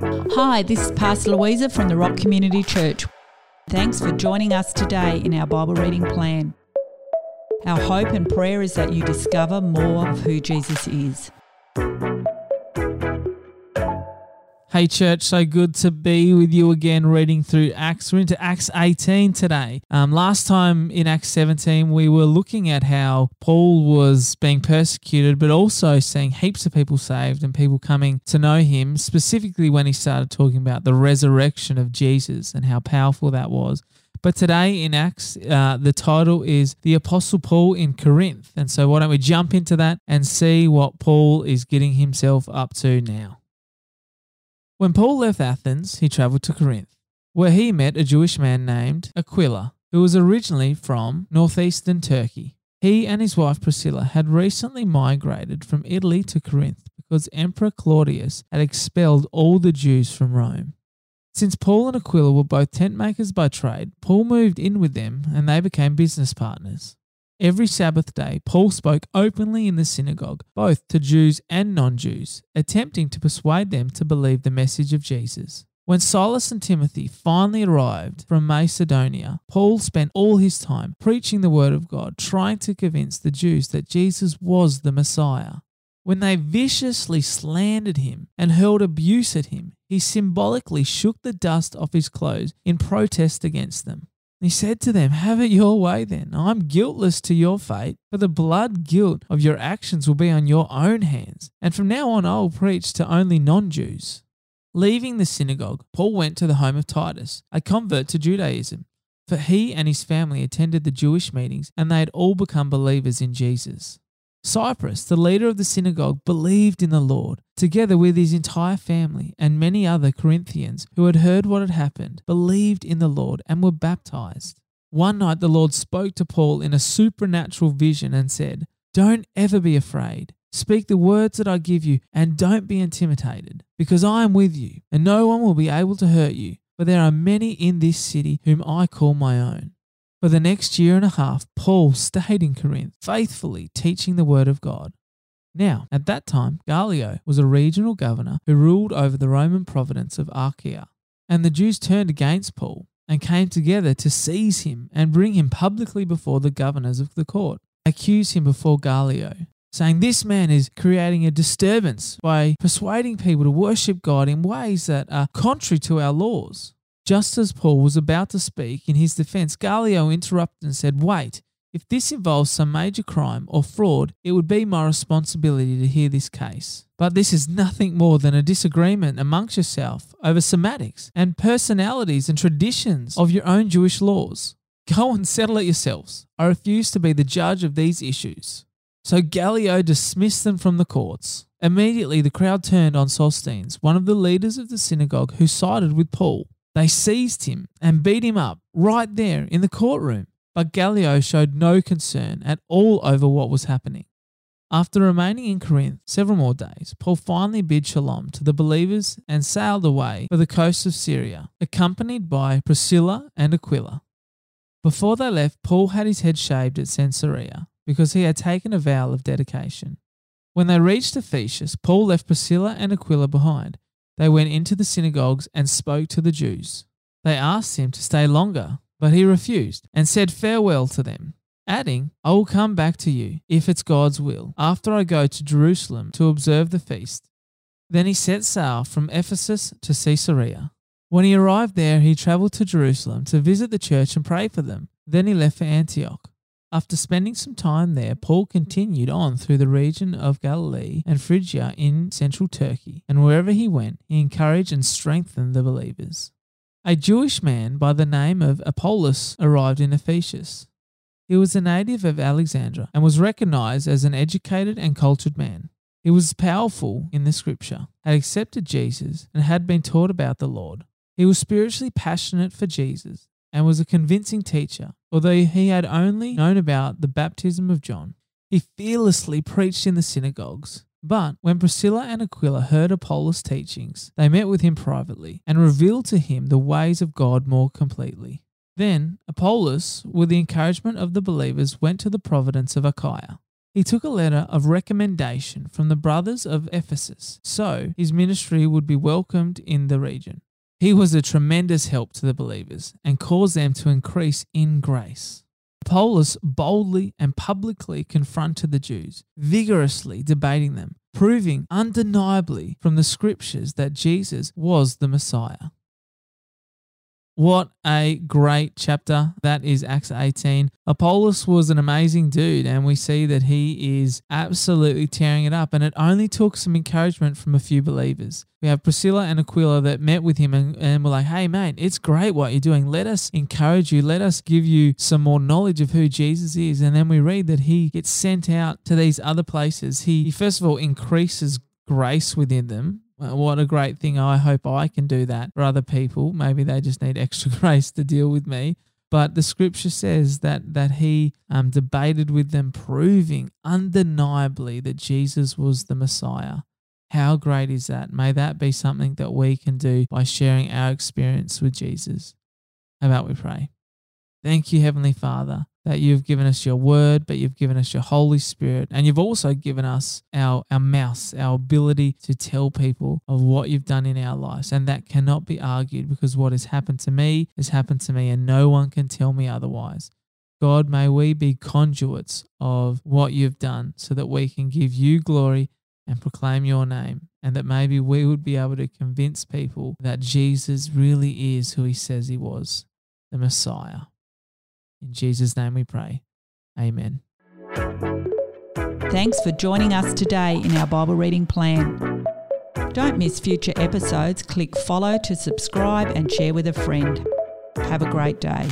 Hi, this is Pastor Louisa from the Rock Community Church. Thanks for joining us today in our Bible reading plan. Our hope and prayer is that you discover more of who Jesus is. Hey, church, so good to be with you again reading through Acts. We're into Acts 18 today. Um, last time in Acts 17, we were looking at how Paul was being persecuted, but also seeing heaps of people saved and people coming to know him, specifically when he started talking about the resurrection of Jesus and how powerful that was. But today in Acts, uh, the title is The Apostle Paul in Corinth. And so, why don't we jump into that and see what Paul is getting himself up to now? When Paul left Athens, he travelled to Corinth, where he met a Jewish man named Aquila, who was originally from northeastern Turkey. He and his wife Priscilla had recently migrated from Italy to Corinth because Emperor Claudius had expelled all the Jews from Rome. Since Paul and Aquila were both tent makers by trade, Paul moved in with them and they became business partners. Every Sabbath day, Paul spoke openly in the synagogue, both to Jews and non Jews, attempting to persuade them to believe the message of Jesus. When Silas and Timothy finally arrived from Macedonia, Paul spent all his time preaching the word of God, trying to convince the Jews that Jesus was the Messiah. When they viciously slandered him and hurled abuse at him, he symbolically shook the dust off his clothes in protest against them. He said to them, Have it your way then. I'm guiltless to your fate, for the blood guilt of your actions will be on your own hands. And from now on, I will preach to only non Jews. Leaving the synagogue, Paul went to the home of Titus, a convert to Judaism, for he and his family attended the Jewish meetings and they had all become believers in Jesus. Crispus, the leader of the synagogue, believed in the Lord, together with his entire family, and many other Corinthians who had heard what had happened, believed in the Lord and were baptized. One night the Lord spoke to Paul in a supernatural vision and said, Don't ever be afraid. Speak the words that I give you, and don't be intimidated, because I am with you, and no one will be able to hurt you, for there are many in this city whom I call my own. For the next year and a half, Paul stayed in Corinth, faithfully teaching the word of God. Now, at that time, Gallio was a regional governor who ruled over the Roman province of Achaia. And the Jews turned against Paul and came together to seize him and bring him publicly before the governors of the court, accuse him before Gallio, saying this man is creating a disturbance by persuading people to worship God in ways that are contrary to our laws. Just as Paul was about to speak in his defense, Gallio interrupted and said, Wait, if this involves some major crime or fraud, it would be my responsibility to hear this case. But this is nothing more than a disagreement amongst yourself over semantics and personalities and traditions of your own Jewish laws. Go and settle it yourselves. I refuse to be the judge of these issues. So Gallio dismissed them from the courts. Immediately, the crowd turned on Sosthenes, one of the leaders of the synagogue, who sided with Paul. They seized him and beat him up right there in the courtroom, but Gallio showed no concern at all over what was happening. After remaining in Corinth several more days, Paul finally bid shalom to the believers and sailed away for the coast of Syria, accompanied by Priscilla and Aquila. Before they left, Paul had his head shaved at Caesarea because he had taken a vow of dedication. When they reached Ephesus, Paul left Priscilla and Aquila behind they went into the synagogues and spoke to the Jews. They asked him to stay longer, but he refused and said farewell to them, adding, I will come back to you, if it's God's will, after I go to Jerusalem to observe the feast. Then he set sail from Ephesus to Caesarea. When he arrived there, he traveled to Jerusalem to visit the church and pray for them. Then he left for Antioch. After spending some time there, Paul continued on through the region of Galilee and Phrygia in central Turkey, and wherever he went, he encouraged and strengthened the believers. A Jewish man by the name of Apollos arrived in Ephesus. He was a native of Alexandria and was recognized as an educated and cultured man. He was powerful in the scripture, had accepted Jesus, and had been taught about the Lord. He was spiritually passionate for Jesus and was a convincing teacher. Although he had only known about the baptism of John, he fearlessly preached in the synagogues. But when Priscilla and Aquila heard Apollos' teachings, they met with him privately and revealed to him the ways of God more completely. Then Apollos, with the encouragement of the believers, went to the province of Achaia. he took a letter of recommendation from the brothers of Ephesus so his ministry would be welcomed in the region. He was a tremendous help to the believers and caused them to increase in grace. Apollos boldly and publicly confronted the Jews, vigorously debating them, proving undeniably from the scriptures that Jesus was the Messiah. What a great chapter that is Acts 18. Apollos was an amazing dude, and we see that he is absolutely tearing it up. And it only took some encouragement from a few believers. We have Priscilla and Aquila that met with him and, and were like, hey, mate, it's great what you're doing. Let us encourage you. Let us give you some more knowledge of who Jesus is. And then we read that he gets sent out to these other places. He, he first of all, increases grace within them what a great thing. I hope I can do that for other people. Maybe they just need extra grace to deal with me. But the scripture says that that he um, debated with them, proving undeniably that Jesus was the Messiah. How great is that? May that be something that we can do by sharing our experience with Jesus. How about we pray? Thank you, Heavenly Father, that you've given us your word, but you've given us your Holy Spirit, and you've also given us our, our mouths, our ability to tell people of what you've done in our lives. And that cannot be argued because what has happened to me has happened to me, and no one can tell me otherwise. God, may we be conduits of what you've done so that we can give you glory and proclaim your name, and that maybe we would be able to convince people that Jesus really is who he says he was, the Messiah. In Jesus' name we pray. Amen. Thanks for joining us today in our Bible reading plan. Don't miss future episodes. Click follow to subscribe and share with a friend. Have a great day.